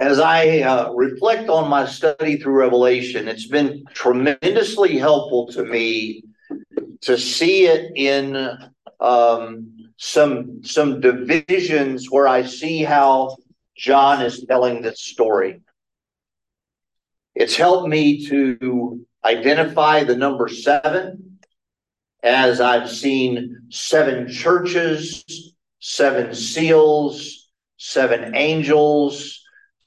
as I uh, reflect on my study through Revelation, it's been tremendously helpful to me to see it in um, some some divisions where I see how John is telling this story. It's helped me to identify the number seven as I've seen seven churches, seven seals, seven angels,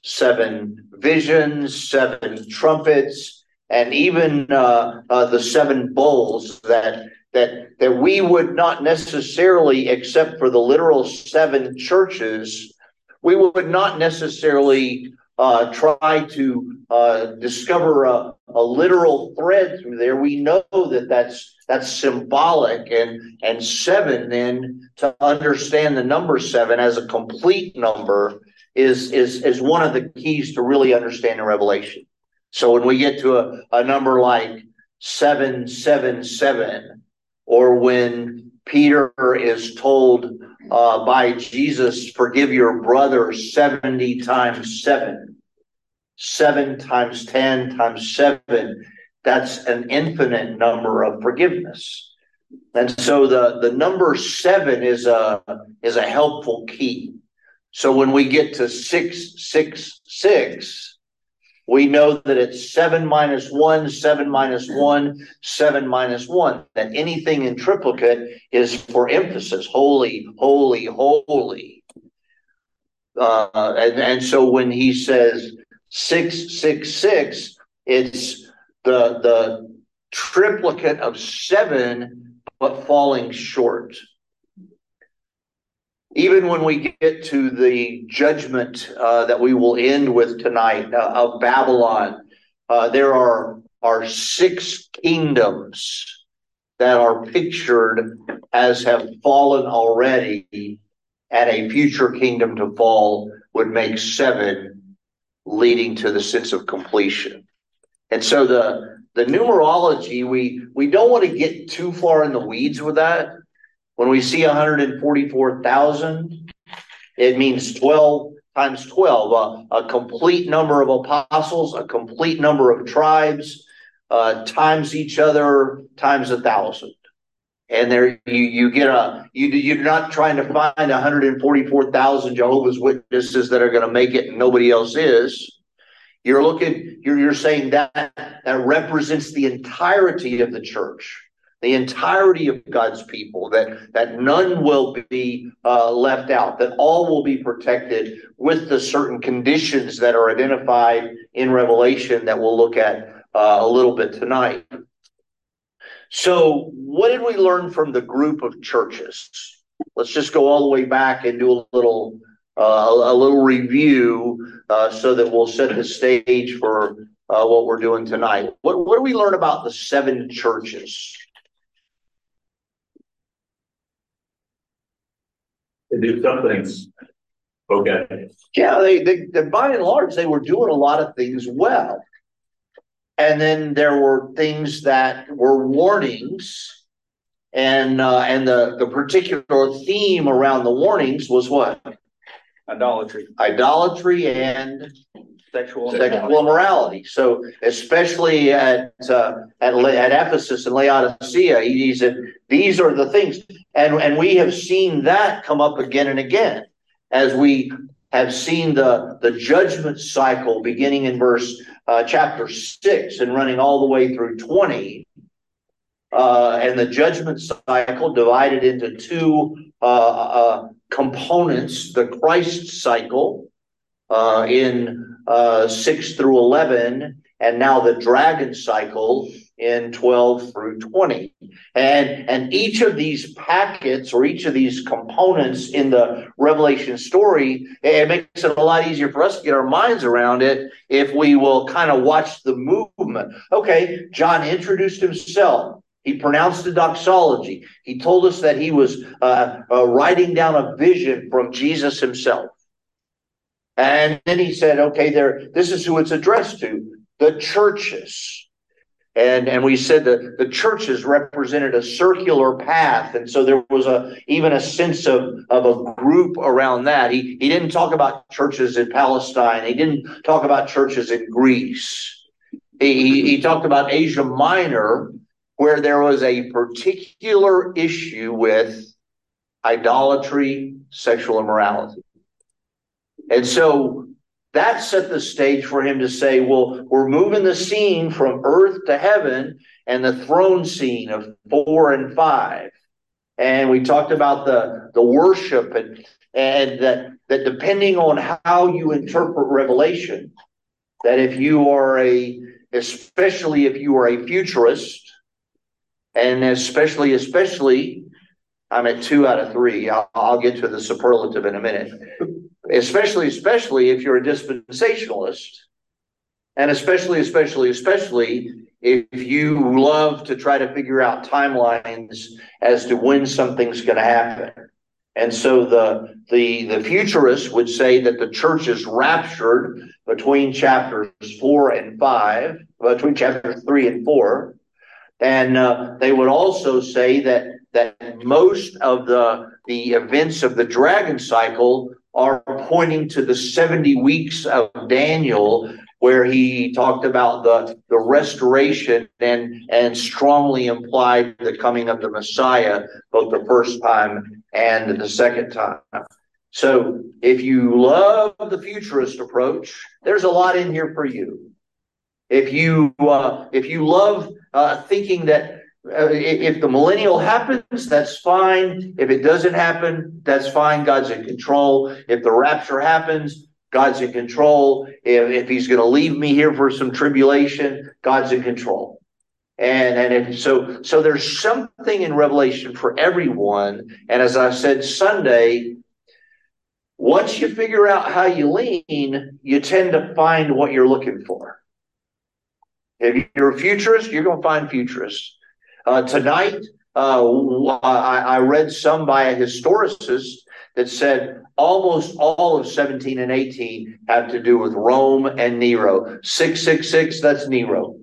seven visions, seven trumpets, and even uh, uh, the seven bowls that that that we would not necessarily, except for the literal seven churches, we would not necessarily uh, try to uh, discover a, a literal thread through there. We know that that's that's symbolic, and and seven then to understand the number seven as a complete number is is is one of the keys to really understanding Revelation. So when we get to a, a number like seven seven seven, or when Peter is told uh, by Jesus, "Forgive your brother seventy times seven, seven times ten times seven," that's an infinite number of forgiveness. And so the, the number seven is a is a helpful key. So when we get to 666, we know that it's 7 minus 1, 7 minus 1, 7 minus 1. That anything in triplicate is for emphasis holy, holy, holy. Uh, and, and so when he says 666, it's the, the triplicate of 7, but falling short even when we get to the judgment uh, that we will end with tonight uh, of Babylon, uh, there are, are six kingdoms that are pictured as have fallen already, and a future kingdom to fall would make seven, leading to the sense of completion. And so the the numerology, we we don't want to get too far in the weeds with that when we see 144,000, it means 12 times 12, uh, a complete number of apostles, a complete number of tribes, uh, times each other, times a thousand. And there you, you get a you you're not trying to find 144,000 Jehovah's Witnesses that are going to make it and nobody else is. You're looking, you're, you're saying that that represents the entirety of the church the entirety of God's people, that, that none will be uh, left out, that all will be protected with the certain conditions that are identified in Revelation that we'll look at uh, a little bit tonight. So, what did we learn from the group of churches? Let's just go all the way back and do a little uh, a little review uh, so that we'll set the stage for uh, what we're doing tonight. What, what do we learn about the seven churches? Do some things. Okay. Yeah, they, they, they by and large they were doing a lot of things well, and then there were things that were warnings, and uh, and the the particular theme around the warnings was what? Idolatry, idolatry, and sexual sexual immorality. So, especially at uh, at, at Ephesus and Laodicea, he said these are the things, and and we have seen that come up again and again as we have seen the the judgment cycle beginning in verse uh, chapter six and running all the way through twenty. Uh, and the judgment cycle divided into two uh, uh, components the Christ cycle uh, in uh, 6 through 11, and now the dragon cycle in 12 through 20. And, and each of these packets or each of these components in the Revelation story, it makes it a lot easier for us to get our minds around it if we will kind of watch the movement. Okay, John introduced himself. He pronounced the doxology. He told us that he was uh, uh, writing down a vision from Jesus himself. And then he said, okay, there, this is who it's addressed to the churches. And, and we said that the churches represented a circular path. And so there was a, even a sense of, of a group around that. He, he didn't talk about churches in Palestine. He didn't talk about churches in Greece. He, he talked about Asia Minor, where there was a particular issue with idolatry, sexual immorality. And so that set the stage for him to say, well, we're moving the scene from earth to heaven and the throne scene of four and five. And we talked about the, the worship and, and that, that depending on how you interpret Revelation, that if you are a, especially if you are a futurist, and especially, especially, I'm at two out of three. I'll, I'll get to the superlative in a minute especially, especially if you're a dispensationalist, and especially, especially, especially if you love to try to figure out timelines as to when something's going to happen. And so the the the futurists would say that the church is raptured between chapters four and five, between chapters three and four, and uh, they would also say that that most of the the events of the dragon cycle are pointing to the 70 weeks of Daniel, where he talked about the, the restoration and, and strongly implied the coming of the Messiah, both the first time and the second time. So if you love the futurist approach, there's a lot in here for you. If you uh, if you love uh, thinking that Uh, if the millennial happens, that's fine. If it doesn't happen, that's fine. God's in control. If the rapture happens, God's in control. If, if he's going to leave me here for some tribulation, God's in control. And and if, so so there's something in Revelation for everyone. And as I said Sunday, once you figure out how you lean, you tend to find what you're looking for. If you're a futurist, you're going to find futurists. Uh, tonight, uh, I, I, read some by a historicist that said almost all of 17 and 18 have to do with Rome and Nero. 666, that's Nero.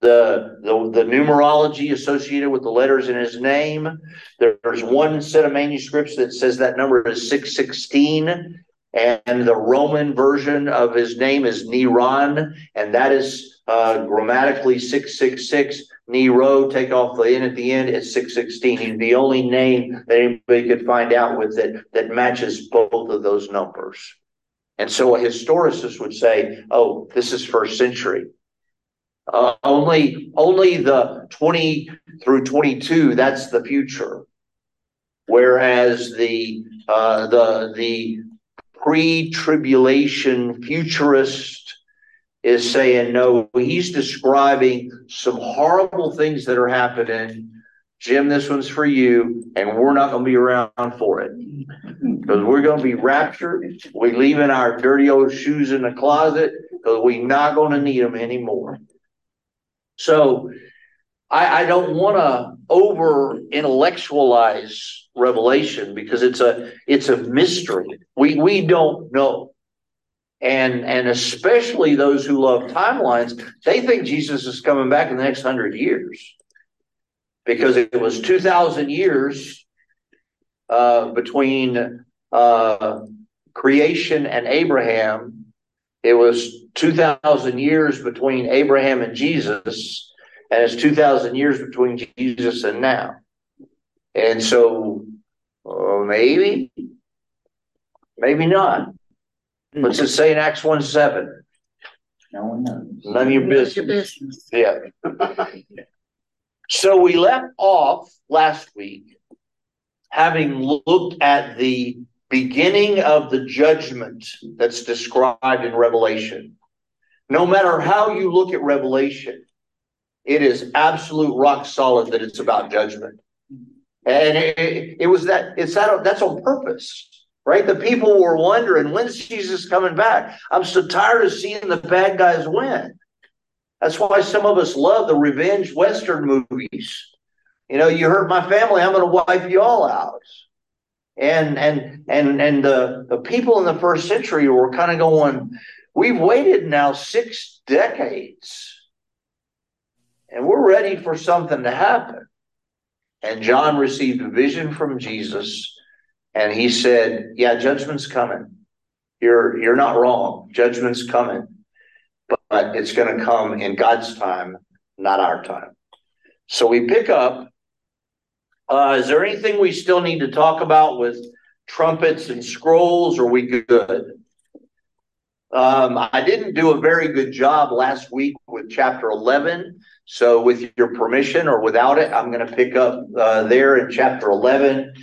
The, the, the numerology associated with the letters in his name. There's one set of manuscripts that says that number is 616 and the Roman version of his name is Neron, and that is uh, grammatically 666. Nero, take off the N at the end, it's 616. He's the only name that anybody could find out with that, that matches both of those numbers. And so a historicist would say, oh, this is first century. Uh, only, only the 20 through 22, that's the future. Whereas the, uh, the, the pre-tribulation futurist is saying no he's describing some horrible things that are happening jim this one's for you and we're not going to be around for it because we're going to be raptured we leaving our dirty old shoes in the closet because we're not going to need them anymore so I, I don't want to over intellectualize revelation because it's a it's a mystery. We we don't know. And and especially those who love timelines, they think Jesus is coming back in the next hundred years. Because it was two thousand years uh, between uh, creation and Abraham. It was two thousand years between Abraham and Jesus and it's 2,000 years between Jesus and now. And so uh, maybe, maybe not. What's it say in Acts 1 7? No one knows. None of your business. Yeah. so we left off last week having looked at the beginning of the judgment that's described in Revelation. No matter how you look at Revelation, it is absolute rock solid that it's about judgment. And it, it, it was that it's that that's on purpose, right? The people were wondering when's Jesus coming back. I'm so tired of seeing the bad guys win. That's why some of us love the revenge Western movies. You know, you hurt my family, I'm going to wipe you all out. And and and and the the people in the first century were kind of going, we've waited now six decades and we're ready for something to happen. And John received a vision from Jesus, and he said, Yeah, judgment's coming. You're you're not wrong. Judgment's coming, but it's going to come in God's time, not our time. So we pick up. Uh, is there anything we still need to talk about with trumpets and scrolls? Or are we good? Um, I didn't do a very good job last week with chapter 11. So, with your permission or without it, I'm going to pick up uh, there in chapter 11.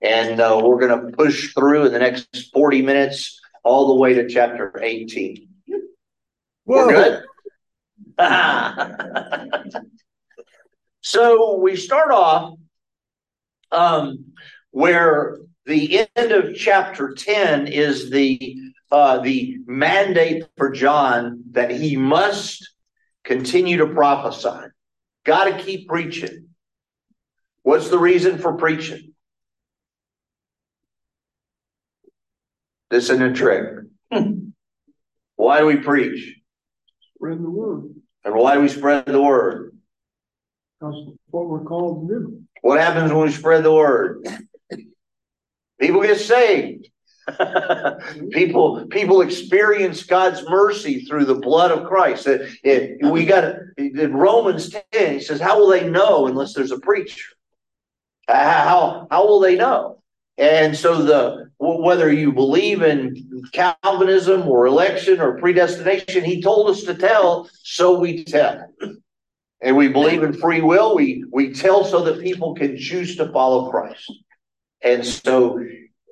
And uh, we're going to push through in the next 40 minutes all the way to chapter 18. Whoa. We're good? so, we start off um, where the end of chapter 10 is the uh, the mandate for John that he must continue to prophesy. Got to keep preaching. What's the reason for preaching? This isn't a trick. Hmm. why do we preach? Spread the word. And why do we spread the word? That's what we're called to do. What happens when we spread the word? People get saved. people people experience God's mercy through the blood of Christ. It, it, we got in Romans 10, he says, How will they know unless there's a preacher? How, how will they know? And so the whether you believe in Calvinism or election or predestination, he told us to tell, so we tell. And we believe in free will, we we tell so that people can choose to follow Christ. And so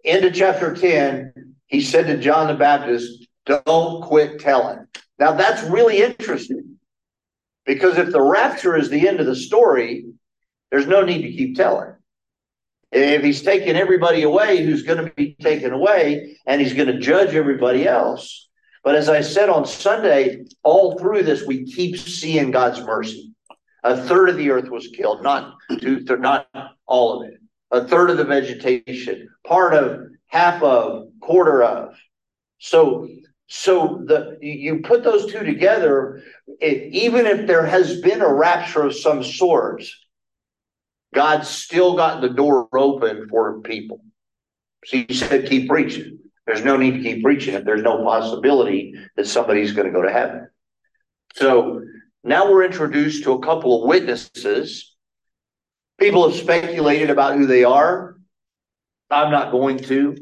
into chapter 10, he said to John the Baptist, Don't quit telling. Now that's really interesting because if the rapture is the end of the story, there's no need to keep telling. If he's taking everybody away who's going to be taken away and he's going to judge everybody else. But as I said on Sunday, all through this, we keep seeing God's mercy. A third of the earth was killed, not two, not all of it a third of the vegetation, part of, half of, quarter of. So, so the you put those two together, it, even if there has been a rapture of some sort, God's still got the door open for people. So he said, keep preaching. There's no need to keep preaching if there's no possibility that somebody's going to go to heaven. So now we're introduced to a couple of witnesses People have speculated about who they are. I'm not going to,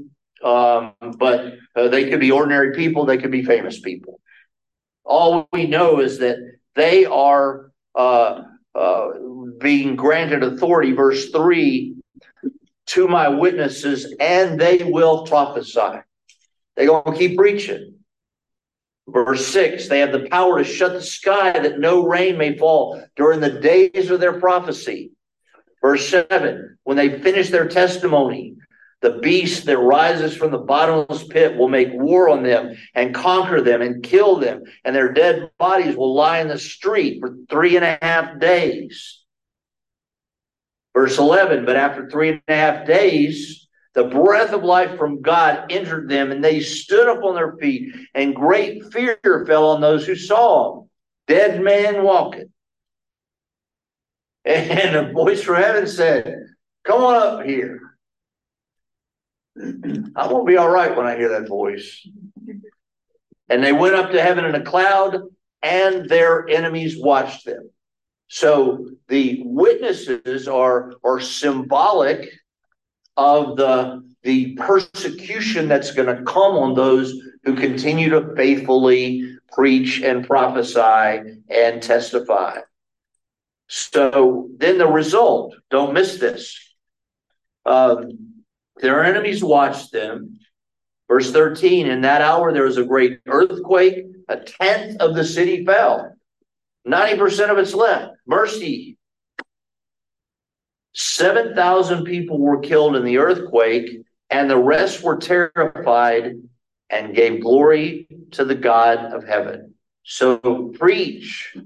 um, but uh, they could be ordinary people, they could be famous people. All we know is that they are uh, uh, being granted authority, verse 3 to my witnesses, and they will prophesy. They're going to keep preaching. Verse 6 they have the power to shut the sky that no rain may fall during the days of their prophecy. Verse 7 When they finish their testimony, the beast that rises from the bottomless pit will make war on them and conquer them and kill them, and their dead bodies will lie in the street for three and a half days. Verse 11 But after three and a half days, the breath of life from God entered them, and they stood up on their feet, and great fear fell on those who saw them. Dead man walking. And a voice from heaven said, Come on up here. Going to be all right when I hear that voice. And they went up to heaven in a cloud, and their enemies watched them. So the witnesses are, are symbolic of the, the persecution that's going to come on those who continue to faithfully preach and prophesy and testify. So then the result, don't miss this. Um, their enemies watched them. Verse 13, in that hour there was a great earthquake, a tenth of the city fell. 90% of it's left. Mercy. 7,000 people were killed in the earthquake, and the rest were terrified and gave glory to the God of heaven. So preach.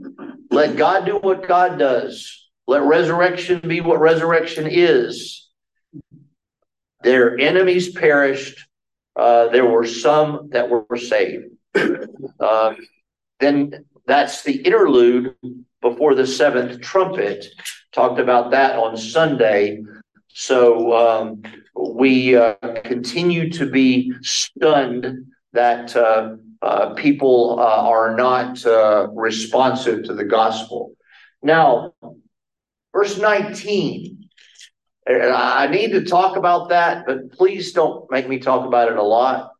Let God do what God does. Let resurrection be what resurrection is. Their enemies perished. Uh, there were some that were saved. Uh, then that's the interlude before the seventh trumpet. Talked about that on Sunday. So um, we uh, continue to be stunned that uh, uh, people uh, are not uh, responsive to the gospel. Now, verse 19. I need to talk about that, but please don't make me talk about it a lot.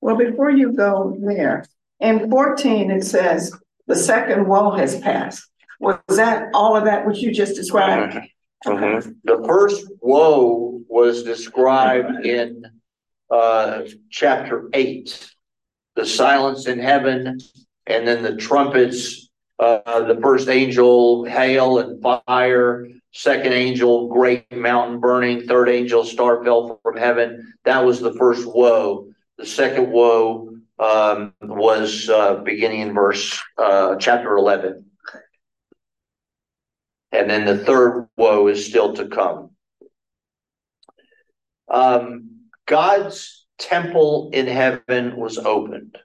Well, before you go there, in fourteen, it says, the second woe has passed. Was that all of that which you just described? The first woe was described in uh, chapter eight. The silence in heaven, and then the trumpets, uh, the first angel, hail and fire, second angel, great mountain burning, third angel, star fell from heaven. That was the first woe. The second woe um, was uh, beginning in verse uh, chapter 11. And then the third woe is still to come. Um, God's temple in heaven was opened.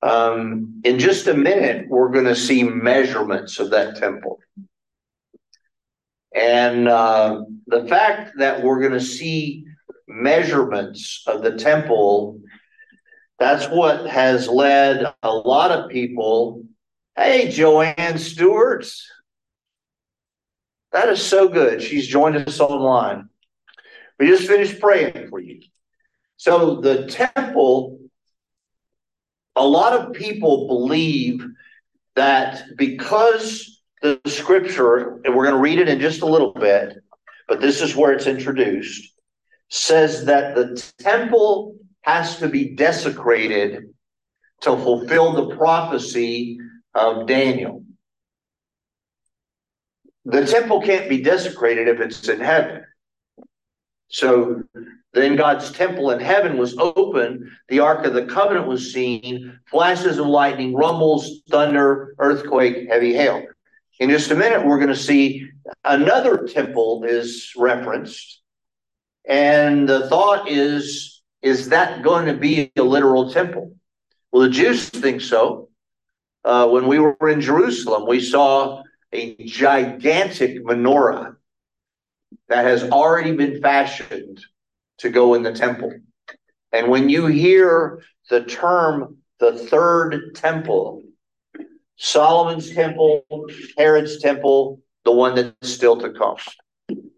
Um, in just a minute, we're going to see measurements of that temple. And uh, the fact that we're going to see measurements of the temple, that's what has led a lot of people. Hey, Joanne Stewart's. That is so good. She's joined us online. We just finished praying for you. So the temple, a lot of people believe that because the scripture, and we're going to read it in just a little bit, but this is where it's introduced, says that the temple has to be desecrated to fulfill the prophecy of Daniel. The temple can't be desecrated if it's in heaven. So then God's temple in heaven was open. The Ark of the Covenant was seen. Flashes of lightning, rumbles, thunder, earthquake, heavy hail. In just a minute, we're going to see another temple is referenced. And the thought is, is that going to be a literal temple? Well, the Jews think so. Uh, when we were in Jerusalem, we saw a gigantic menorah that has already been fashioned to go in the temple. And when you hear the term the third temple, Solomon's temple, Herod's temple, the one that's still to come.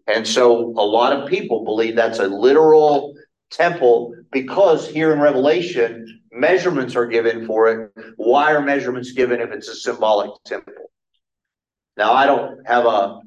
And so a lot of people believe that's a literal temple because here in Revelation, measurements are given for it. Why are measurements given if it's a symbolic temple? Now, I don't have a,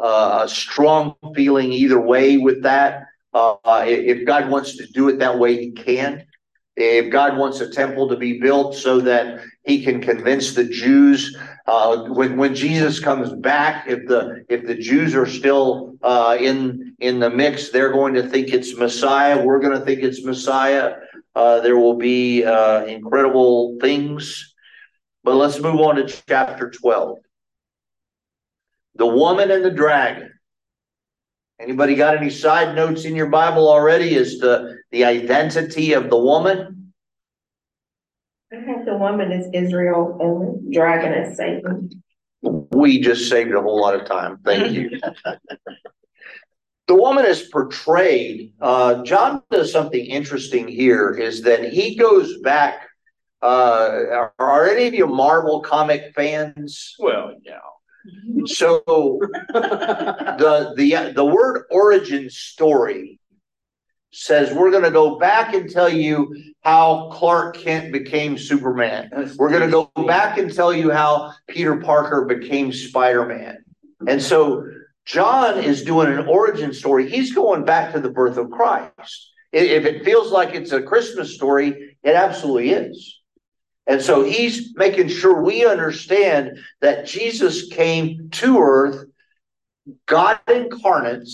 a strong feeling either way with that. Uh, if God wants to do it that way, He can. If God wants a temple to be built so that He can convince the Jews, uh, when when Jesus comes back, if the if the Jews are still uh, in in the mix, they're going to think it's Messiah. We're going to think it's Messiah. Uh, there will be uh, incredible things. But let's move on to chapter twelve. The woman and the dragon. Anybody got any side notes in your Bible already as to the identity of the woman? I think the woman is Israel and the dragon is Satan. We just saved a whole lot of time. Thank you. the woman is portrayed. Uh, John does something interesting here is that he goes back. Uh, are, are any of you Marvel comic fans? Well, yeah. So the the the word origin story says we're going to go back and tell you how Clark Kent became Superman. We're going to go back and tell you how Peter Parker became Spider-Man. And so John is doing an origin story. He's going back to the birth of Christ. If it feels like it's a Christmas story, it absolutely is. And so he's making sure we understand that Jesus came to earth, God incarnate,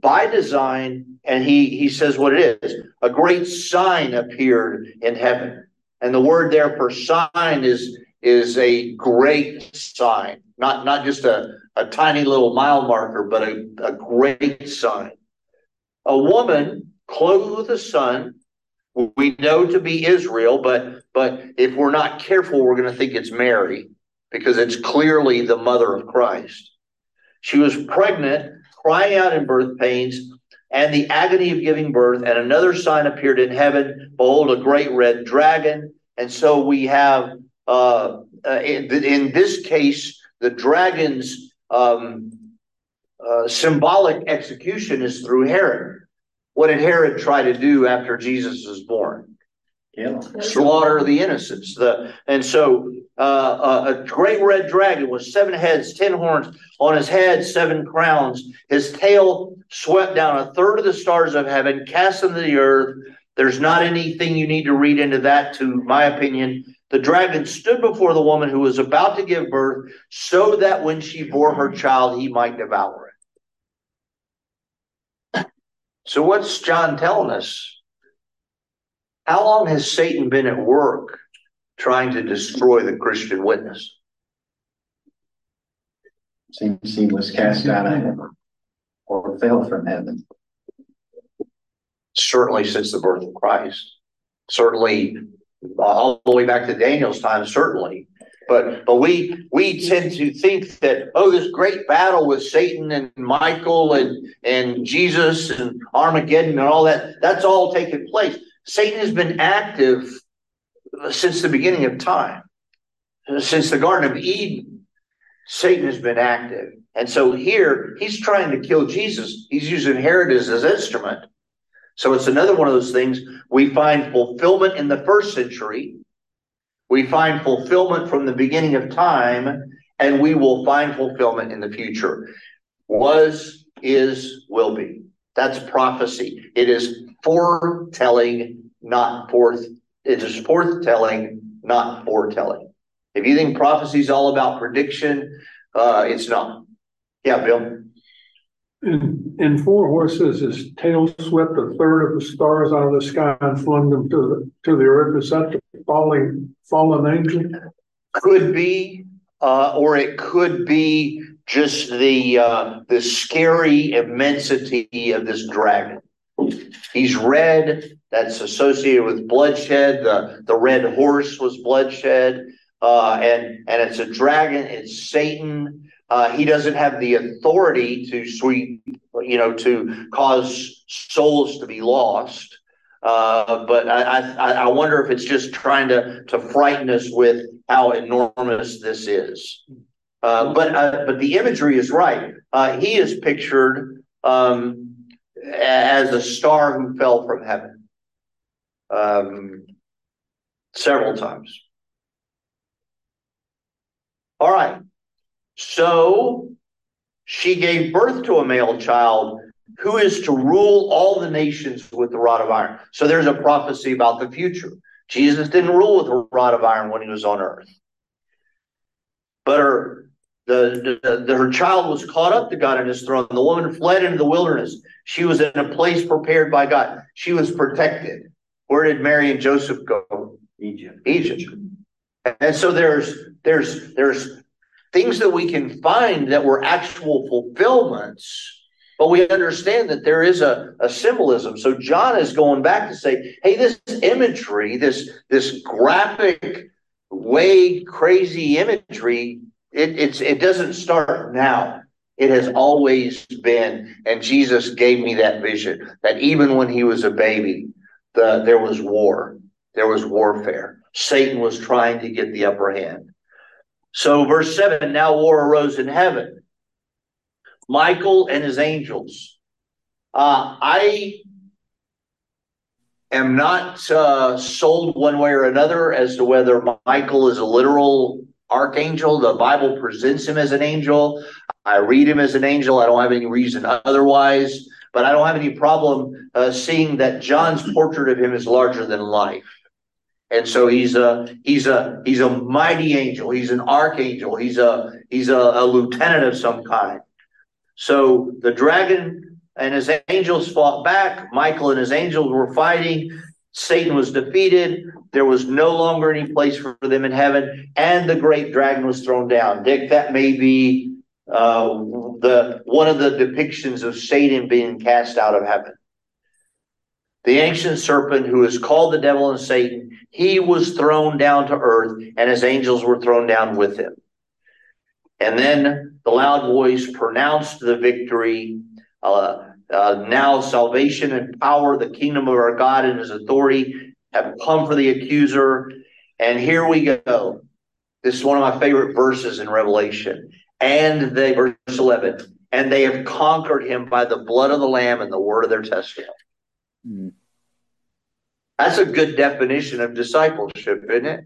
by design, and he, he says what it is. A great sign appeared in heaven. And the word there for sign is, is a great sign, not, not just a, a tiny little mile marker, but a, a great sign. A woman clothed with the sun We know to be Israel, but, but if we're not careful, we're gonna think it's Mary because it's clearly the mother of Christ. She was pregnant, crying out in birth pains and the agony of giving birth, and another sign appeared in heaven. Behold, a great red dragon. And so we have, uh, uh, in, in, this case, the dragon's um, uh, symbolic execution is through Herod. What did Herod try to do after Jesus was born? Yeah. Slaughter the innocents. The and so uh, a, a great red dragon with seven heads, ten horns on his head, seven crowns. His tail swept down a third of the stars of heaven, cast them to the earth. There's not anything you need to read into that, to my opinion. The dragon stood before the woman who was about to give birth, so that when she bore her child, he might devour it. So, what's John telling us? How long has Satan been at work trying to destroy the Christian witness? Since he was cast out of heaven or fell from heaven. Certainly since the birth of Christ. Certainly all the way back to Daniel's time, certainly. But but we we tend to think that oh this great battle with Satan and Michael and and Jesus and Armageddon and all that that's all taken place. Satan has been active since the beginning of time. Since the Garden of Eden, Satan has been active. And so here, he's trying to kill Jesus. He's using Herod as his instrument. So it's another one of those things. We find fulfillment in the first century. We find fulfillment from the beginning of time, and we will find fulfillment in the future. Was, is, will be. That's prophecy. It is foretelling, not forth. It is a forthtelling, not foretelling. If you think prophecy is all about prediction, uh, it's not. Yeah, Bill. In, in four horses, his tail swept a third of the stars out of the sky and flung them to the to the earth. Is that the falling fallen angel? Could be, uh, or it could be just the uh, the scary immensity of this dragon. He's red. That's associated with bloodshed. The the red horse was bloodshed, uh, and and it's a dragon. It's Satan. Uh, he doesn't have the authority to sweep, you know, to cause souls to be lost. Uh, but I, I, I wonder if it's just trying to to frighten us with how enormous this is. Uh, but uh, but the imagery is right. Uh, he is pictured um, as a star who fell from heaven um, several times. All right. So she gave birth to a male child who is to rule all the nations with the rod of iron. So there's a prophecy about the future. Jesus didn't rule with a rod of iron when he was on earth. But her the, the, the, her child was caught up to God in his throne. The woman fled into the wilderness. She was in a place prepared by God. She was protected. Where did Mary and Joseph go? Egypt. Egypt. And so there's there's there's things that we can find that were actual fulfillments, but we understand that there is a, a symbolism. So John is going back to say, hey, this imagery, this this graphic, way crazy imagery, it, it's it doesn't start now. It has always been, and Jesus gave me that vision that even when he was a baby, the, there was war, there was warfare. Satan was trying to get the upper hand. So, verse 7 now war arose in heaven. Michael and his angels. Uh, I am not uh, sold one way or another as to whether Michael is a literal archangel. The Bible presents him as an angel. I read him as an angel. I don't have any reason otherwise, but I don't have any problem uh, seeing that John's portrait of him is larger than life. And so he's a he's a he's a mighty angel. He's an archangel. He's a he's a, a lieutenant of some kind. So the dragon and his angels fought back. Michael and his angels were fighting. Satan was defeated. There was no longer any place for them in heaven, and the great dragon was thrown down. Dick, that may be uh, the one of the depictions of Satan being cast out of heaven. the ancient serpent who is called the devil and Satan, he was thrown down to earth and his angels were thrown down with him. And then the loud voice pronounced the victory. Uh, uh, now salvation and power, the kingdom of our God and his authority have come for the accuser. And here we go. This is one of my favorite verses in Revelation. And they, verse 11, and they have conquered him by the blood of the Lamb and the word of their testimony. Hmm. That's a good definition of discipleship, isn't it?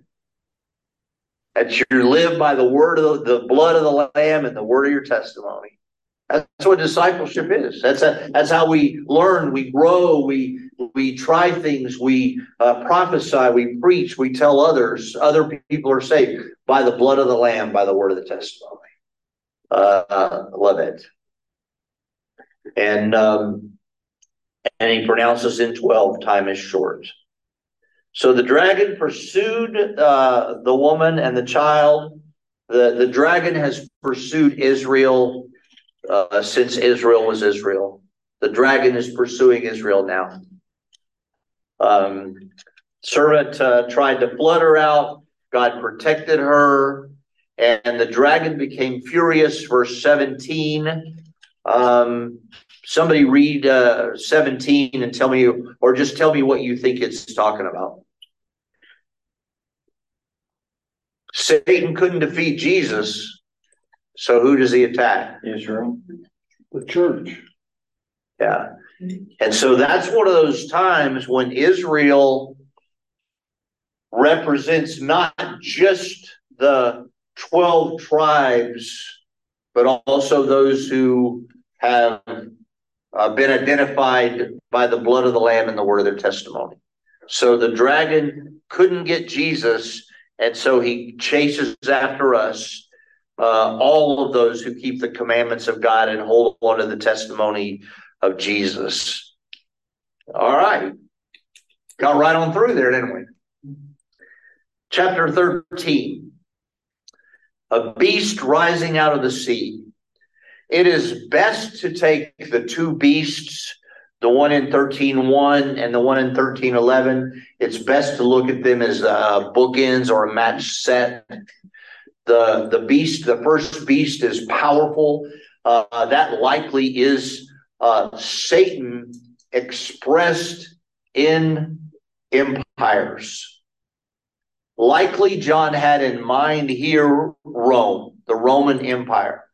That you live by the word of the, the blood of the Lamb and the word of your testimony. That's what discipleship is. That's a, that's how we learn, we grow, we we try things, we uh, prophesy, we preach, we tell others. Other people are saved by the blood of the Lamb, by the word of the testimony. Uh, love it. And um, and he pronounces in twelve, time is short. So the dragon pursued uh, the woman and the child. The the dragon has pursued Israel uh, since Israel was Israel. The dragon is pursuing Israel now. Um, serpent uh, tried to flood her out. God protected her, and the dragon became furious. Verse 17. Um, somebody read uh, 17 and tell me, or just tell me what you think it's talking about. Satan couldn't defeat Jesus, so who does he attack? Israel. The church. Yeah. And so that's one of those times when Israel represents not just the 12 tribes, but also those who have uh, been identified by the blood of the Lamb and the word of their testimony. So the dragon couldn't get Jesus, and so he chases after us, uh, all of those who keep the commandments of God and hold on to the testimony of Jesus. All right. Got right on through there, didn't we? Chapter 13 A beast rising out of the sea. It is best to take the two beasts, the one in 13.1 and the one in 13.11. It's best to look at them as uh, bookends or a match set. The, the beast, the first beast is powerful. Uh, that likely is uh, Satan expressed in empires. Likely, John had in mind here Rome, the Roman Empire.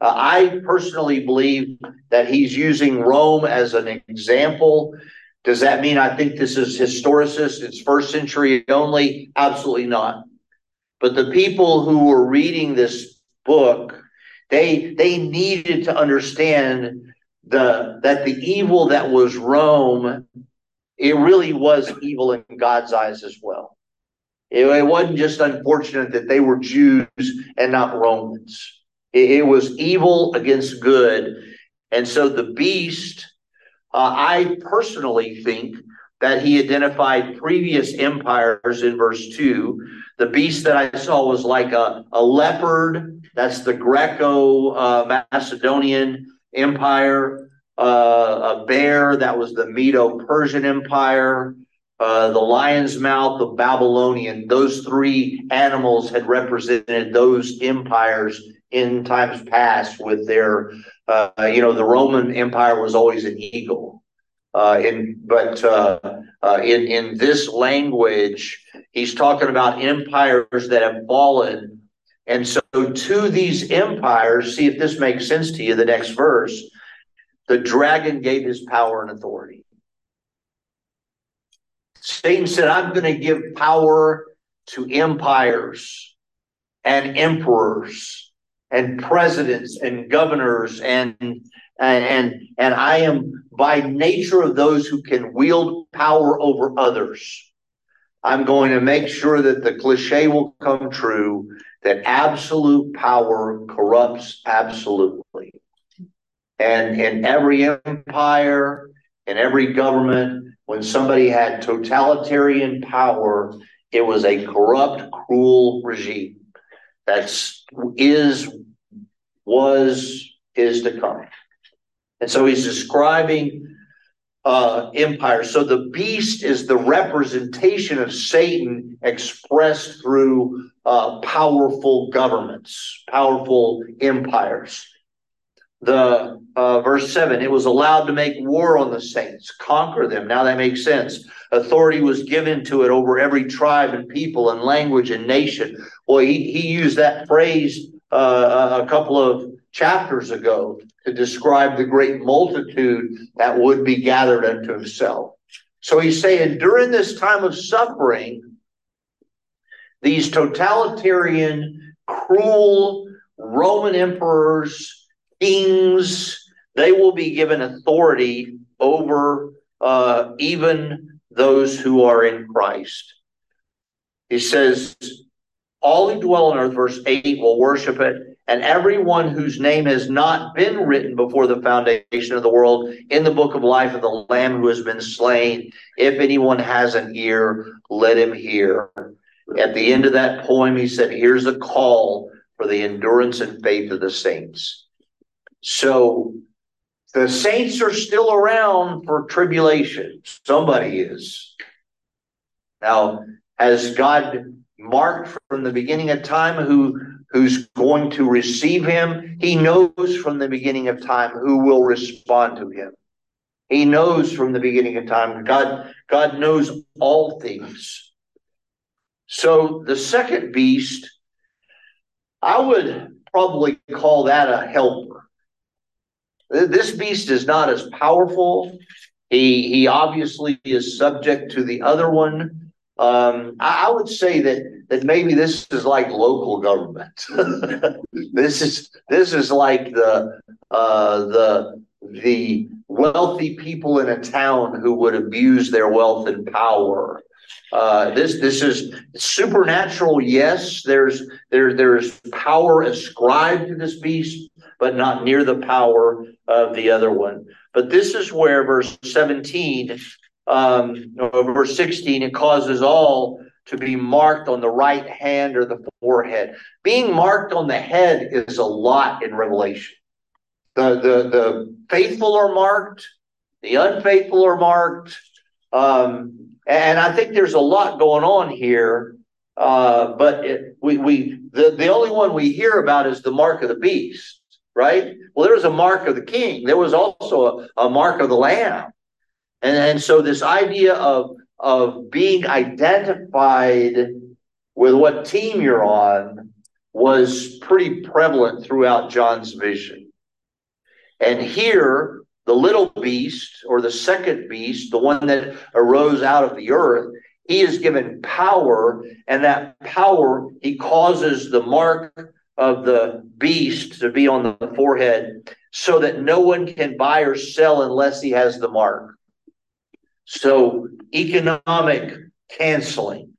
Uh, I personally believe that he's using Rome as an example. Does that mean I think this is historicist? It's first century only? Absolutely not. But the people who were reading this book, they they needed to understand the that the evil that was Rome, it really was evil in God's eyes as well. It, wasn't just unfortunate that they were Jews and not Romans. It, it was evil against good, and so the beast. Uh, I personally think that he identified previous empires in verse 2. The beast that I saw was like a, a leopard. That's the Greco uh, Macedonian Empire, uh, a bear, that was the Medo Persian Empire, uh, the lion's mouth, the Babylonian. Those three animals had represented those empires in times past with their, uh, you know, the Roman Empire was always an eagle. Uh, in but uh, uh, in in this language, he's talking about empires that have fallen and so to these empires, see if this makes sense to you, the next verse, the dragon gave his power and authority. Satan said, I'm going to give power to empires and emperors and presidents and governors and and and I am by nature of those who can wield power over others. I'm going to make sure that the cliche will come true that absolute power corrupts absolutely. And in every empire, in every government, when somebody had totalitarian power, it was a corrupt, cruel regime. That's is, was, is to come. And so he's describing uh, empire. So the beast is the representation of Satan expressed through uh, powerful governments, powerful empires. The uh, verse seven, it was allowed to make war on the saints, conquer them. Now that makes sense. Authority was given to it over every tribe and people and language and nation. Well, he, he used that phrase uh, a couple of chapters ago to describe the great multitude that would be gathered unto himself. So he's saying during this time of suffering, these totalitarian, cruel Roman emperors, kings, they will be given authority over uh, even those who are in Christ. He says, All who dwell on earth, verse 8, will worship it and everyone whose name has not been written before the foundation of the world in the book of life of the Lamb who has been slain. If anyone has an ear, let him hear. At the end of that poem, he said, Here's a call for the endurance and faith of the saints. So the saints are still around for tribulation. Somebody is. Now, has God marked from the beginning of time who who's going to receive him. He knows from the beginning of time who will respond to him. He knows from the beginning of time. God, God knows all things. So the second beast, I would probably call that a helper. This beast is not as powerful. He, he obviously is subject to the other one. Um, I, I, would say that that maybe this is like local government. this is this is like the uh, the the wealthy people in a town who would abuse their wealth and power. Uh, this this is supernatural. Yes, there's there there's power ascribed to this beast, but not near the power of the other one. But this is where verse 17 um, verse 16, it causes all to be marked on the right hand or the forehead. Being marked on the head is a lot in Revelation. The, the, the faithful are marked, the unfaithful are marked. Um, and I think there's a lot going on here. Uh, but it, we, we, the, the only one we hear about is the mark of the beast, right? Well, there was a mark of the king. There was also a, a mark of the lamb. And, and so this idea of, of being identified with what team you're on was pretty prevalent throughout John's vision. And here, the little beast, or the second beast, the one that arose out of the earth, he is given power, and that power, he causes the mark of the beast to be on the forehead so that no one can buy or sell unless he has the mark. So economic canceling.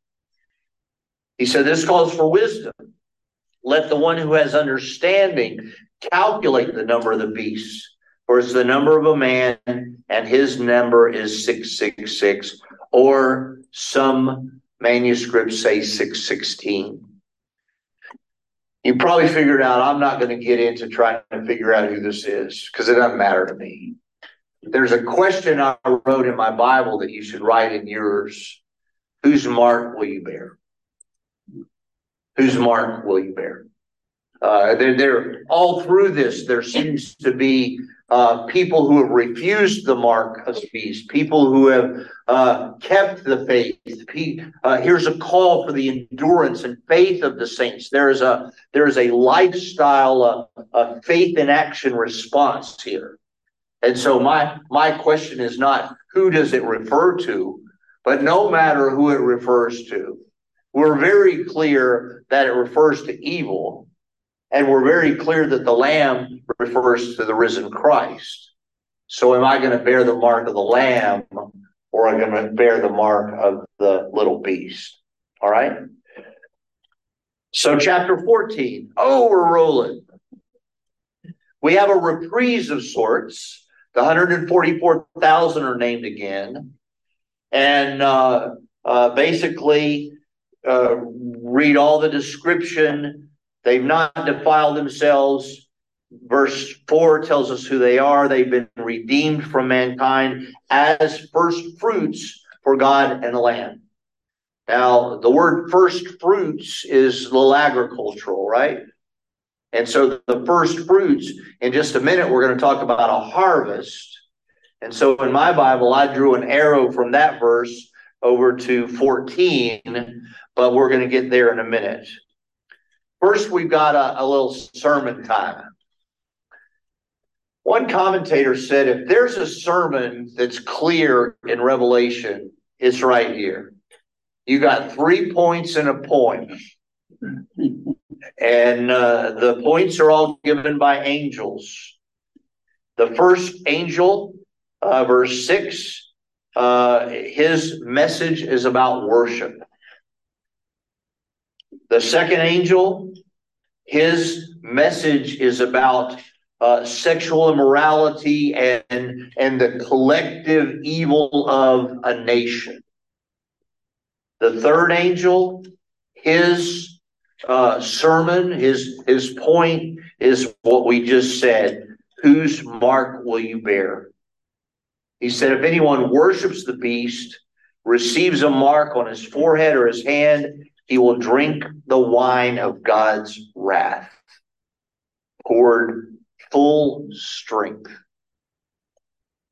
He said, This calls for wisdom. Let the one who has understanding calculate the number of the beast, for it's the number of a man, and his number is 666, or some manuscripts say 616. You probably figured out I'm not going to get into trying to figure out who this is because it doesn't matter to me. There's a question I wrote in my Bible that you should write in yours. Whose mark will you bear? Whose mark will you bear? Uh, they're, they're all through this. There seems to be uh, people who have refused the mark of beast, people who have uh, kept the faith. Uh, here's a call for the endurance and faith of the saints. There is a there is a lifestyle, a faith in action response here. And so my my question is not who does it refer to, but no matter who it refers to, we're very clear that it refers to evil, and we're very clear that the lamb refers to the risen Christ. So am I going to bear the mark of the lamb or am I going to bear the mark of the little beast? All right. So chapter 14. Oh, we're rolling. We have a reprise of sorts the 144,000 are named again. And uh, uh, basically, uh, read all the description. They've not defiled themselves verse four tells us who they are. They've been redeemed from mankind as first fruits for God and the Lamb. Now, the word first fruits is a little agricultural, right? And so the first fruits, in just a minute, we're going to talk about a harvest. And so in my Bible, I drew an arrow from that verse over to 14, but we're going to get there in a minute. First, we've got a, a little sermon time. One commentator said if there's a sermon that's clear in Revelation, it's right here. You got three points and a point. And uh, the points are all given by angels. The first angel, uh, verse 6, uh, his message is about worship. The second angel, his message is about uh, sexual immorality and and the collective evil of a nation. The third angel, his uh, sermon, his his point is what we just said. Whose mark will you bear? He said, if anyone worships the beast, receives a mark on his forehead or his hand, he will drink the wine of God's wrath, poured full strength.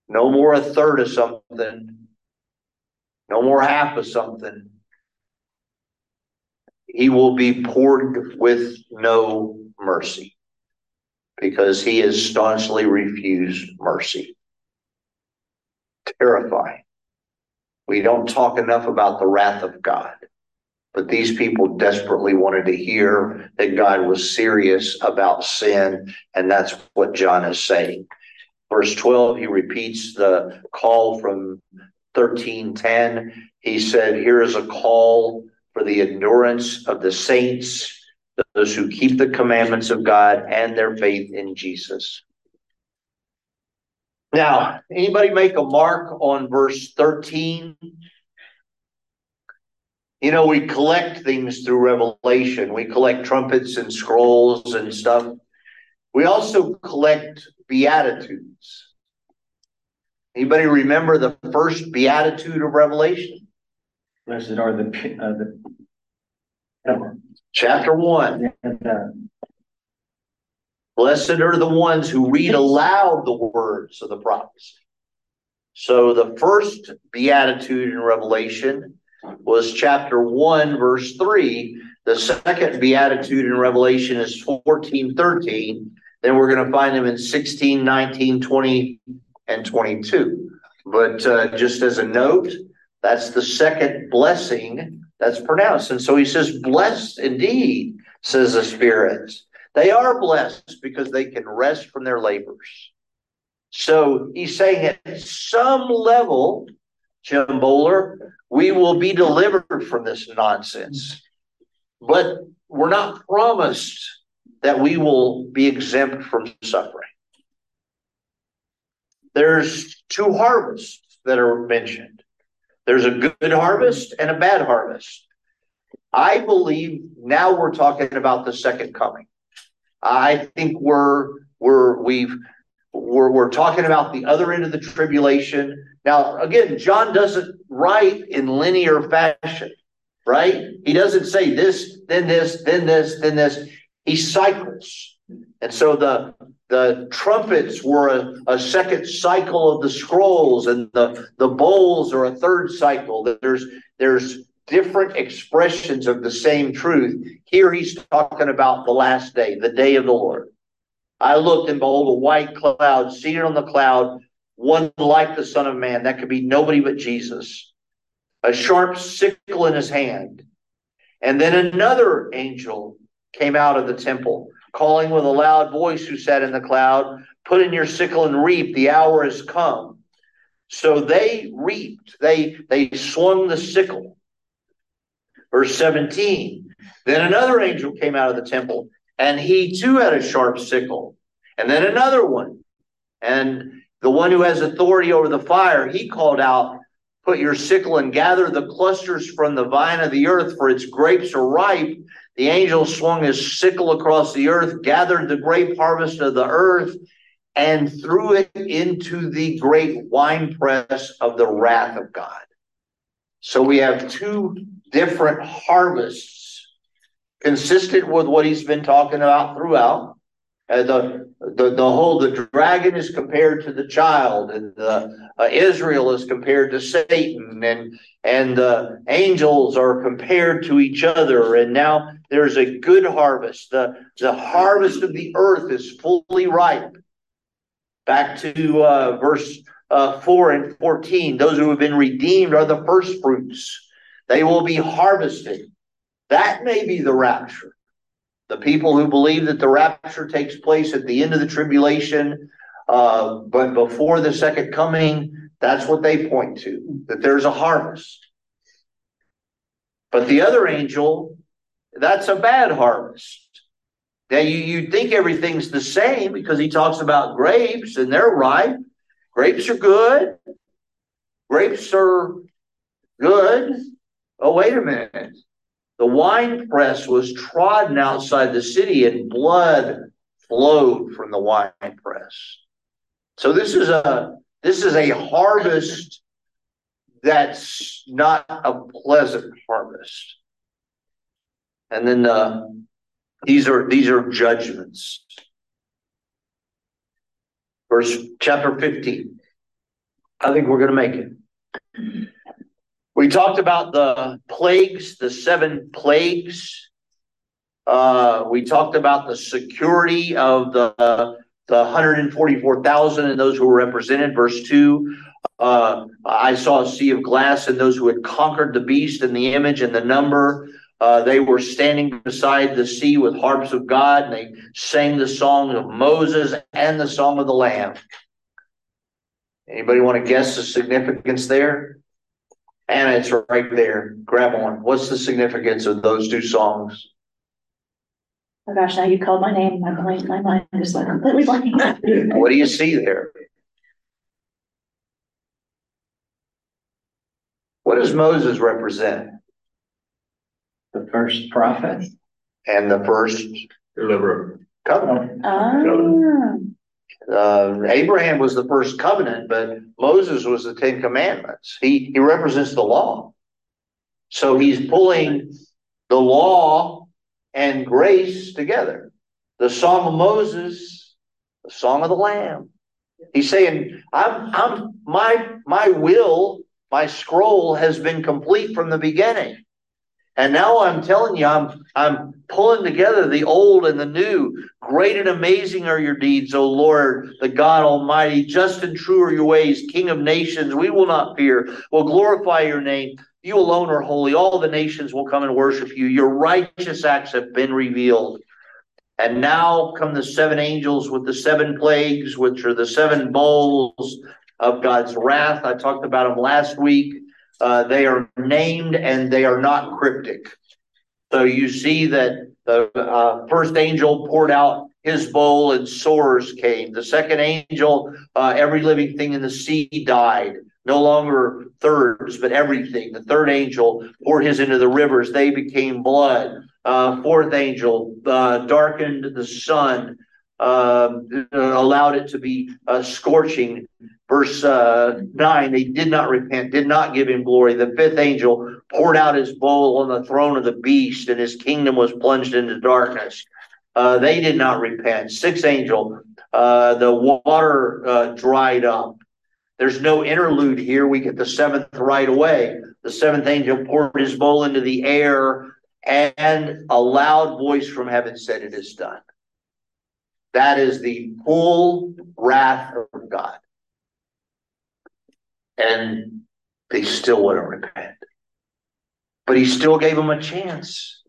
No more a third of something. No more half of something. He will be poured with no mercy because he has staunchly refused mercy. Terrifying. We don't talk enough about the wrath of God. But these people desperately wanted to hear that God was serious about sin, and that's what John is saying. Verse 12, he repeats the call from 1310. He said, Here is a call for the endurance of the saints, those who keep the commandments of God and their faith in Jesus. Now, anybody make a mark on verse 13? You know, we collect things through revelation. We collect trumpets and scrolls and stuff. We also collect beatitudes. Anybody remember the first beatitude of Revelation? Blessed are the, uh, the. Chapter one. And, Blessed are the ones who read aloud the words of the prophecy. So the first beatitude in Revelation was chapter 1, verse 3. The second beatitude in Revelation is 14, 13. Then we're going to find them in 16, 19, 20, and 22. But uh, just as a note, that's the second blessing that's pronounced. And so he says, Blessed indeed, says the Spirit. They are blessed because they can rest from their labors. So he's saying at some level, Jim Bowler, we will be delivered from this nonsense. But we're not promised that we will be exempt from suffering. There's two harvests that are mentioned. There's a good harvest and a bad harvest. I believe now we're talking about the second coming. I think we're we're we've we're, we're talking about the other end of the tribulation. Now, again, John doesn't write in linear fashion, right? He doesn't say this, then this, then this, then this. He cycles. And so the the trumpets were a, a second cycle of the scrolls, and the, the bowls are a third cycle. There's there's different expressions of the same truth. Here he's talking about the last day, the day of the Lord. I looked and behold a white cloud seated on the cloud, one like the Son of Man. That could be nobody but Jesus. A sharp sickle in his hand. And then another angel came out of the temple, calling with a loud voice who sat in the cloud, Put in your sickle and reap, the hour has come. So they reaped, they they swung the sickle. Verse 17. Then another angel came out of the temple, and he too had a sharp sickle. And then another one. And the one who has authority over the fire, he called out, Put your sickle and gather the clusters from the vine of the earth, for its grapes are ripe. The angel swung his sickle across the earth, gathered the grape harvest of the earth, and threw it into the great winepress of the wrath of God. So we have two different harvests consistent with what he's been talking about throughout. Uh, the, the the whole the dragon is compared to the child, and the uh, Israel is compared to Satan, and and the angels are compared to each other. And now there's a good harvest. the The harvest of the earth is fully ripe. Back to uh, verse uh, four and fourteen. Those who have been redeemed are the first fruits. They will be harvested. That may be the rapture. The people who believe that the rapture takes place at the end of the tribulation, uh, but before the second coming, that's what they point to, that there's a harvest. But the other angel, that's a bad harvest. Now you, you think everything's the same because he talks about grapes and they're ripe. Grapes are good. Grapes are good. Oh, wait a minute. The wine press was trodden outside the city and blood flowed from the wine press. So this is a this is a harvest that's not a pleasant harvest. And then uh, these are these are judgments. Verse chapter 15. I think we're going to make it. We talked about the plagues, the seven plagues. Uh, we talked about the security of the the 144,000 and those who were represented. Verse two. Uh, I saw a sea of glass, and those who had conquered the beast and the image and the number. Uh, they were standing beside the sea with harps of God, and they sang the song of Moses and the song of the Lamb. Anybody want to guess the significance there? And it's right there. Grab on. What's the significance of those two songs? Oh gosh, now you called my name, my blank, my mind is like completely blank. What do you see there? What does Moses represent? The first prophet. And the first Deliverer. covenant. Ah, Uh, Abraham was the first covenant, but Moses was the Ten Commandments. He he represents the law. So he's pulling the law and grace together. The song of Moses, the song of the Lamb. He's saying, I'm I'm my my will, my scroll has been complete from the beginning. And now I'm telling you, I'm I'm pulling together the old and the new. Great and amazing are your deeds, O Lord, the God Almighty. Just and true are your ways, King of nations. We will not fear. We'll glorify your name. You alone are holy. All the nations will come and worship you. Your righteous acts have been revealed. And now come the seven angels with the seven plagues, which are the seven bowls of God's wrath. I talked about them last week. Uh, they are named and they are not cryptic. So you see that the uh, first angel poured out his bowl and sores came. The second angel, uh, every living thing in the sea died. No longer thirds, but everything. The third angel poured his into the rivers. They became blood. Uh, fourth angel uh, darkened the sun, um, allowed it to be scorching verse uh, 9 they did not repent did not give him glory. The fifth angel poured out his bowl on the throne of the beast and his kingdom was plunged into darkness. Uh, they did not repent. Sixth angel uh, the water uh, dried up. There's no interlude here. We get the seventh right away. The seventh angel poured his bowl into the air and a loud voice from heaven said it is done. That is the full wrath of god and they still wouldn't repent. But he still gave them a chance.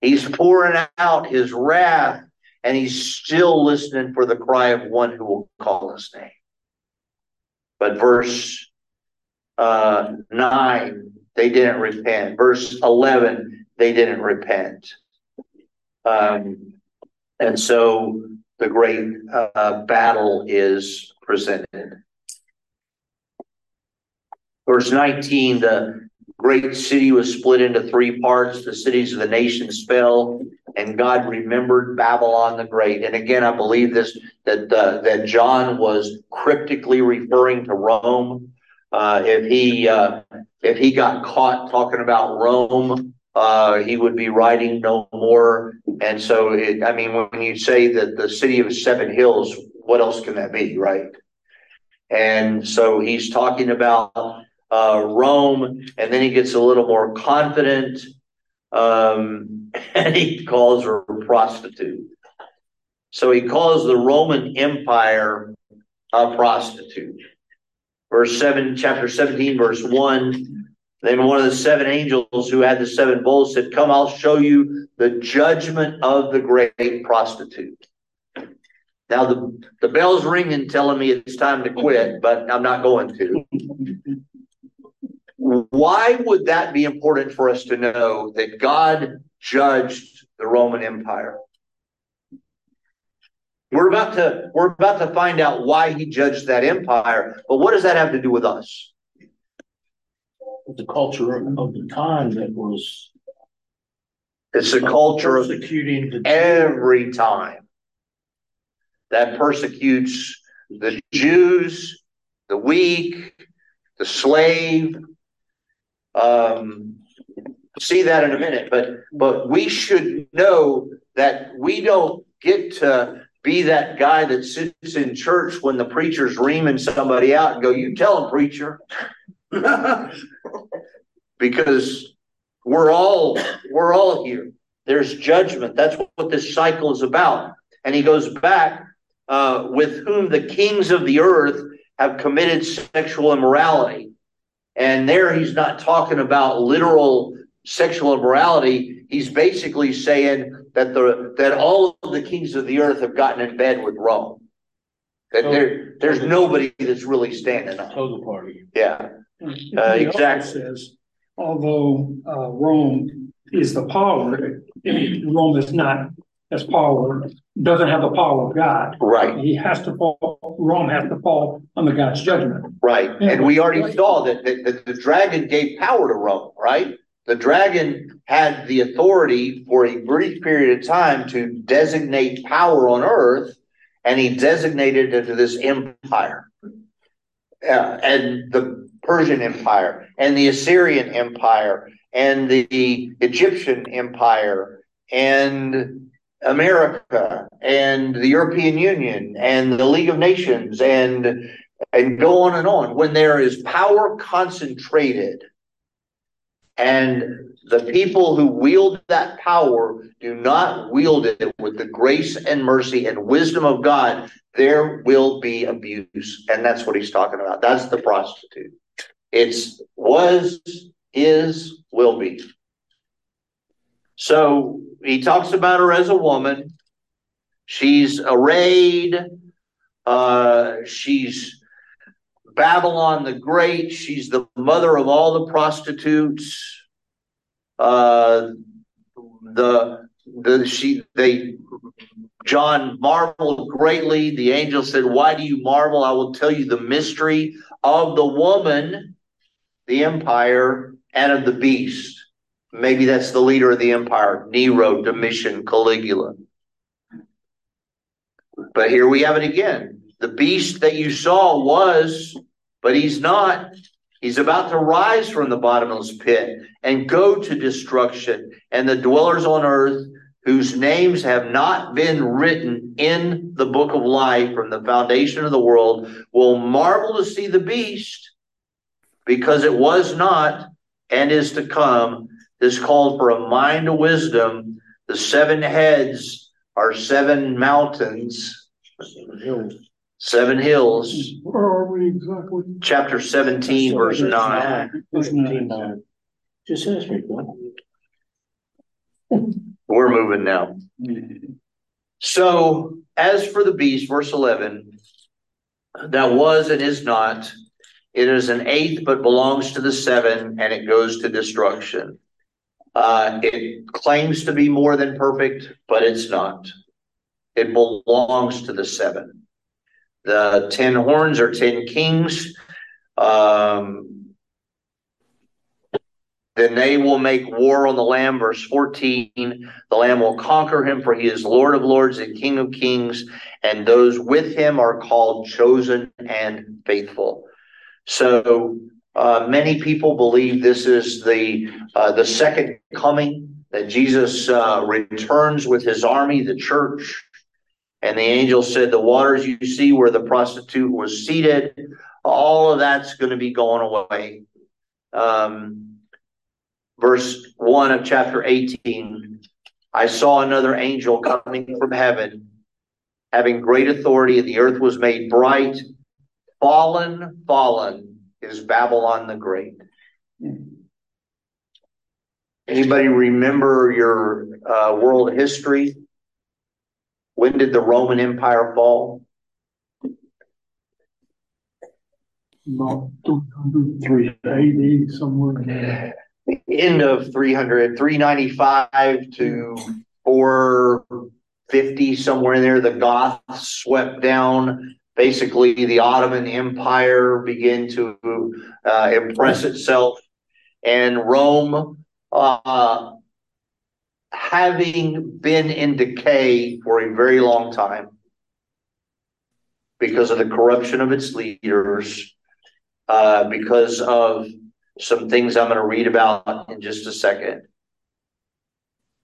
He's pouring out his wrath, and he's still listening for the cry of one who will call his name. But verse uh, 9, they didn't repent. Verse 11, they didn't repent. Um, and so the great uh, battle is presented verse 19 the great city was split into three parts. The cities of the nations fell, and God remembered Babylon the Great. And again, I believe this that uh, that John was cryptically referring to Rome. Uh, if he uh, if he got caught talking about Rome, uh, he would be writing no more. And so, it, I mean, when you say that the city of seven hills, what else can that be, right? And so he's talking about uh, Rome, and then he gets a little more confident, um, and he calls her a prostitute. So he calls the Roman Empire a prostitute. Verse 7, chapter 17, verse 1. Then one of the seven angels who had the seven bowls said, Come, I'll show you the judgment of the great prostitute. Now the, the bell's ringing telling me it's time to quit, but I'm not going to. Why would that be important for us to know that God judged the Roman Empire? We're about to we're about to find out why he judged that empire, but what does that have to do with us? the culture of the time that was It's a culture of persecuting every time that persecutes the Jews, the weak, the slave. Um, see that in a minute, but but we should know that we don't get to be that guy that sits in church when the preacher's reaming somebody out and go, "You tell him, preacher," because we're all we're all here. There's judgment. That's what this cycle is about. And he goes back uh, with whom the kings of the earth have committed sexual immorality. And there he's not talking about literal sexual immorality. He's basically saying that the that all of the kings of the earth have gotten in bed with Rome. That there there's nobody that's really standing up. toga party. Yeah. Uh, exactly. Says, although, uh, Rome is the power, Rome is not as power, doesn't have the power of God. Right. He has to fall, Rome has to fall under God's judgment. Right, and we already saw that, that, that the dragon gave power to Rome, right? The dragon had the authority for a brief period of time to designate power on earth, and he designated it to this empire. Uh, and the Persian Empire, and the Assyrian Empire, and the Egyptian Empire, and America, and the European Union, and the League of Nations, and and go on and on. When there is power concentrated and the people who wield that power do not wield it with the grace and mercy and wisdom of God, there will be abuse. And that's what he's talking about. That's the prostitute. It's was, is, will be. So he talks about her as a woman. She's arrayed. Uh, she's Babylon the Great. She's the mother of all the prostitutes. Uh, the the she they John marveled greatly. The angel said, "Why do you marvel? I will tell you the mystery of the woman, the empire, and of the beast." Maybe that's the leader of the empire, Nero, Domitian, Caligula. But here we have it again. The beast that you saw was, but he's not. He's about to rise from the bottomless pit and go to destruction. And the dwellers on earth, whose names have not been written in the book of life from the foundation of the world, will marvel to see the beast because it was not and is to come. This called for a mind of wisdom. The seven heads are seven mountains, seven hills. Where are we exactly? Chapter 17, verse 9. Just ask me, We're moving now. So, as for the beast, verse 11, that was and is not, it is an eighth, but belongs to the seven, and it goes to destruction. Uh, it claims to be more than perfect, but it's not. It belongs to the seven. The ten horns are ten kings. Um, Then they will make war on the Lamb. Verse 14 The Lamb will conquer him, for he is Lord of lords and King of kings, and those with him are called chosen and faithful. So uh, many people believe this is the uh, the second coming that Jesus uh, returns with his army, the church. And the angel said, "The waters you see where the prostitute was seated, all of that's going to be going away." Um, verse 1 of chapter 18 I saw another angel coming from heaven, having great authority, and the earth was made bright. Fallen, fallen is Babylon the Great. Anybody remember your uh, world history? When did the Roman Empire fall? About two hundred, three eighty, somewhere in there. end of 300, 395 to 450, somewhere in there. The Goths swept down. Basically, the Ottoman Empire began to uh, impress itself, and Rome, uh, having been in decay for a very long time because of the corruption of its leaders, uh, because of some things I'm going to read about in just a second.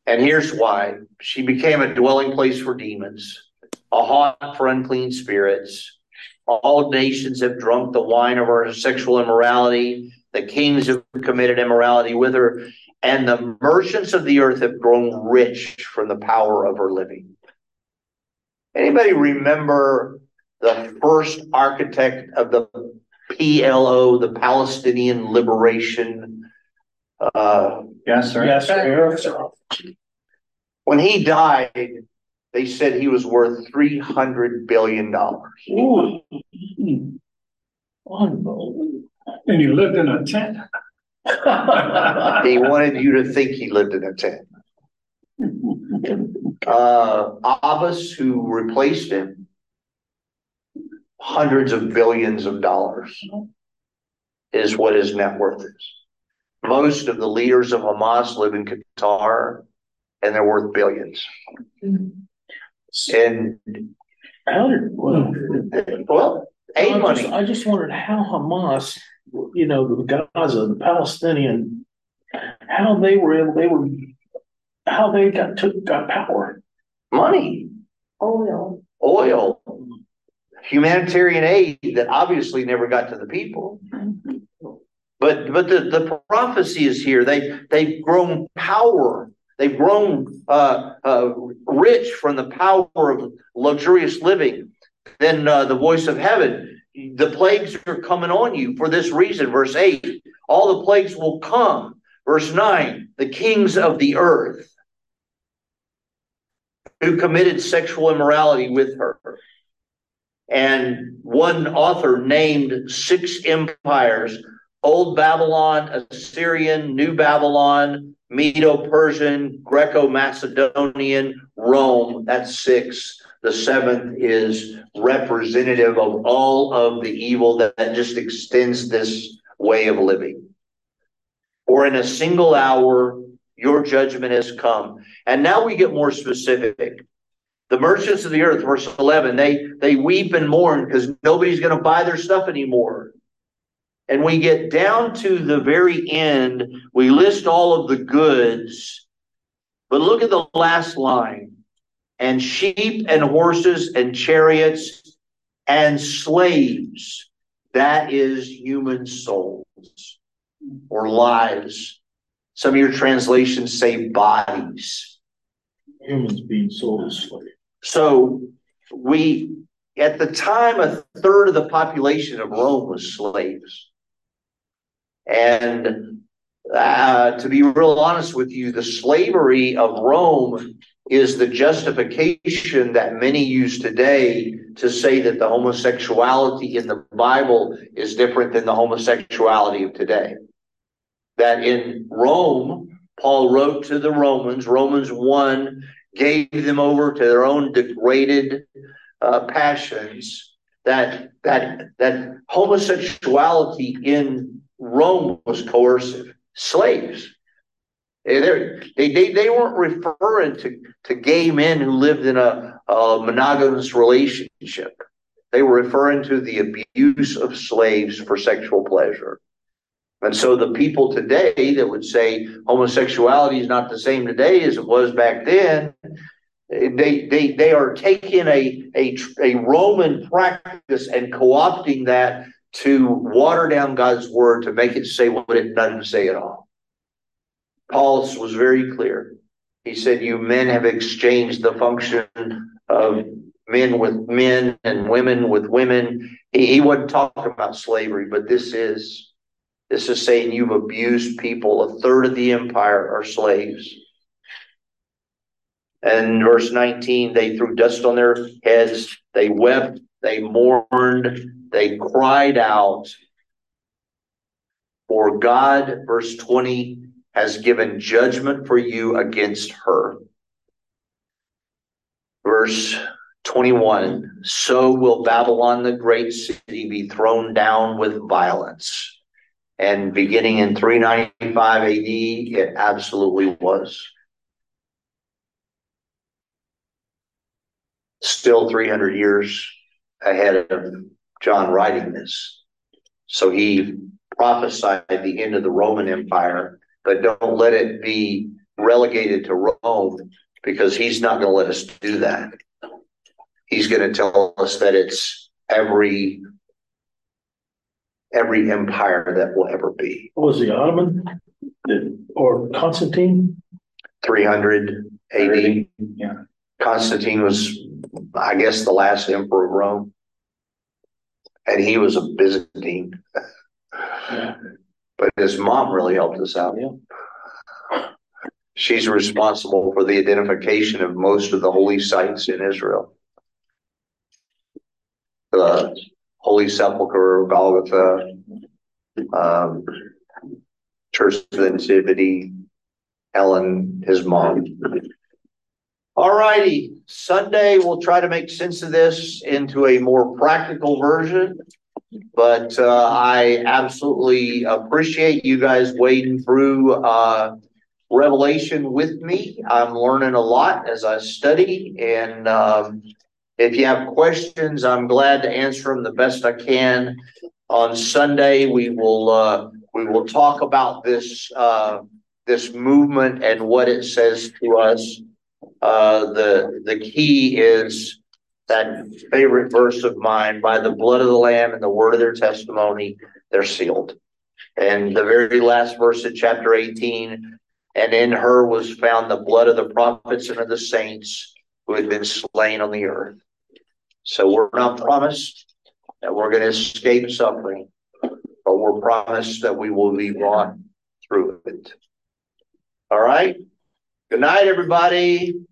And here's why. She became a dwelling place for demons, a haunt for unclean spirits. All nations have drunk the wine of her sexual immorality. The kings have committed immorality with her, and the merchants of the earth have grown rich from the power of her living. Anybody remember the first architect of the PLO, the Palestinian Liberation. Uh, Yes, sir. Yes, sir. when he died, they said he was worth three hundred billion dollars. Ooh. Unbelievable. And he lived in a tent. He wanted you to think he lived in a tent. Uh, Abbas, who replaced him, hundreds of billions of dollars is what his net worth is. Most of the leaders of Hamas live in Qatar and they're worth billions. And How did, well. well, I aid just- money. I just wondered how Hamas, you know, the Gaza, the Palestinian, how they were able, they were, how they got took, got power. money, Oil. oil, humanitarian aid that obviously never got to the people. Mm-hmm. But but the, the prophecy is here. They they've grown power. They've grown uh, uh, rich from the power of luxurious living. Then uh, the voice of heaven. The plagues are coming on you for this reason. Verse eight. All the plagues will come. Verse nine. The kings of the earth who committed sexual immorality with her. And one author named six empires Old Babylon, Assyrian, New Babylon, Medo Persian, Greco Macedonian, Rome. That's six. The seventh is representative of all of the evil that, that just extends this way of living. For in a single hour, your judgment has come. And now we get more specific. The merchants of the earth, verse 11, they, they weep and mourn because nobody's going to buy their stuff anymore. And we get down to the very end, we list all of the goods. But look at the last line and sheep and horses and chariots and slaves. That is human souls or lives. Some of your translations say bodies. Humans being sold as slaves. So we, at the time, a third of the population of Rome was slaves. And uh, to be real honest with you, the slavery of Rome is the justification that many use today to say that the homosexuality in the Bible is different than the homosexuality of today. That in Rome, Paul wrote to the Romans, Romans 1 gave them over to their own degraded uh, passions, that, that, that homosexuality in Rome was coercive. slaves. They, they, they weren't referring to, to gay men who lived in a, a monogamous relationship. They were referring to the abuse of slaves for sexual pleasure. And so the people today that would say homosexuality is not the same today as it was back then, they, they, they are taking a, a, a Roman practice and co-opting that to water down God's word to make it say what it doesn't say at all. Paul was very clear. He said, You men have exchanged the function of men with men and women with women. He, he wasn't talking about slavery, but this is this is saying you've abused people. A third of the empire are slaves. And verse 19, they threw dust on their heads, they wept, they mourned, they cried out. For God, verse 20, has given judgment for you against her. Verse 21 So will Babylon, the great city, be thrown down with violence. And beginning in 395 AD, it absolutely was. Still 300 years ahead of John writing this. So he prophesied the end of the Roman Empire but don't let it be relegated to Rome because he's not going to let us do that. He's going to tell us that it's every every empire that will ever be. What was the Ottoman or Constantine? 300 AD. Yeah. Constantine was, I guess, the last emperor of Rome. And he was a Byzantine. But his mom really helped us out. Yeah. She's responsible for the identification of most of the holy sites in Israel. The Holy Sepulchre, Golgotha, um, Church of the Nativity, Helen, his mom. All righty, Sunday, we'll try to make sense of this into a more practical version. But uh, I absolutely appreciate you guys wading through uh, Revelation with me. I'm learning a lot as I study. And um, if you have questions, I'm glad to answer them the best I can. On Sunday, we will uh, we will talk about this uh, this movement and what it says to us. Uh, the the key is that favorite verse of mine by the blood of the lamb and the word of their testimony they're sealed. And the very last verse of chapter 18 and in her was found the blood of the prophets and of the saints who had been slain on the earth. So we're not promised that we're going to escape suffering but we're promised that we will be brought through it. All right? Good night everybody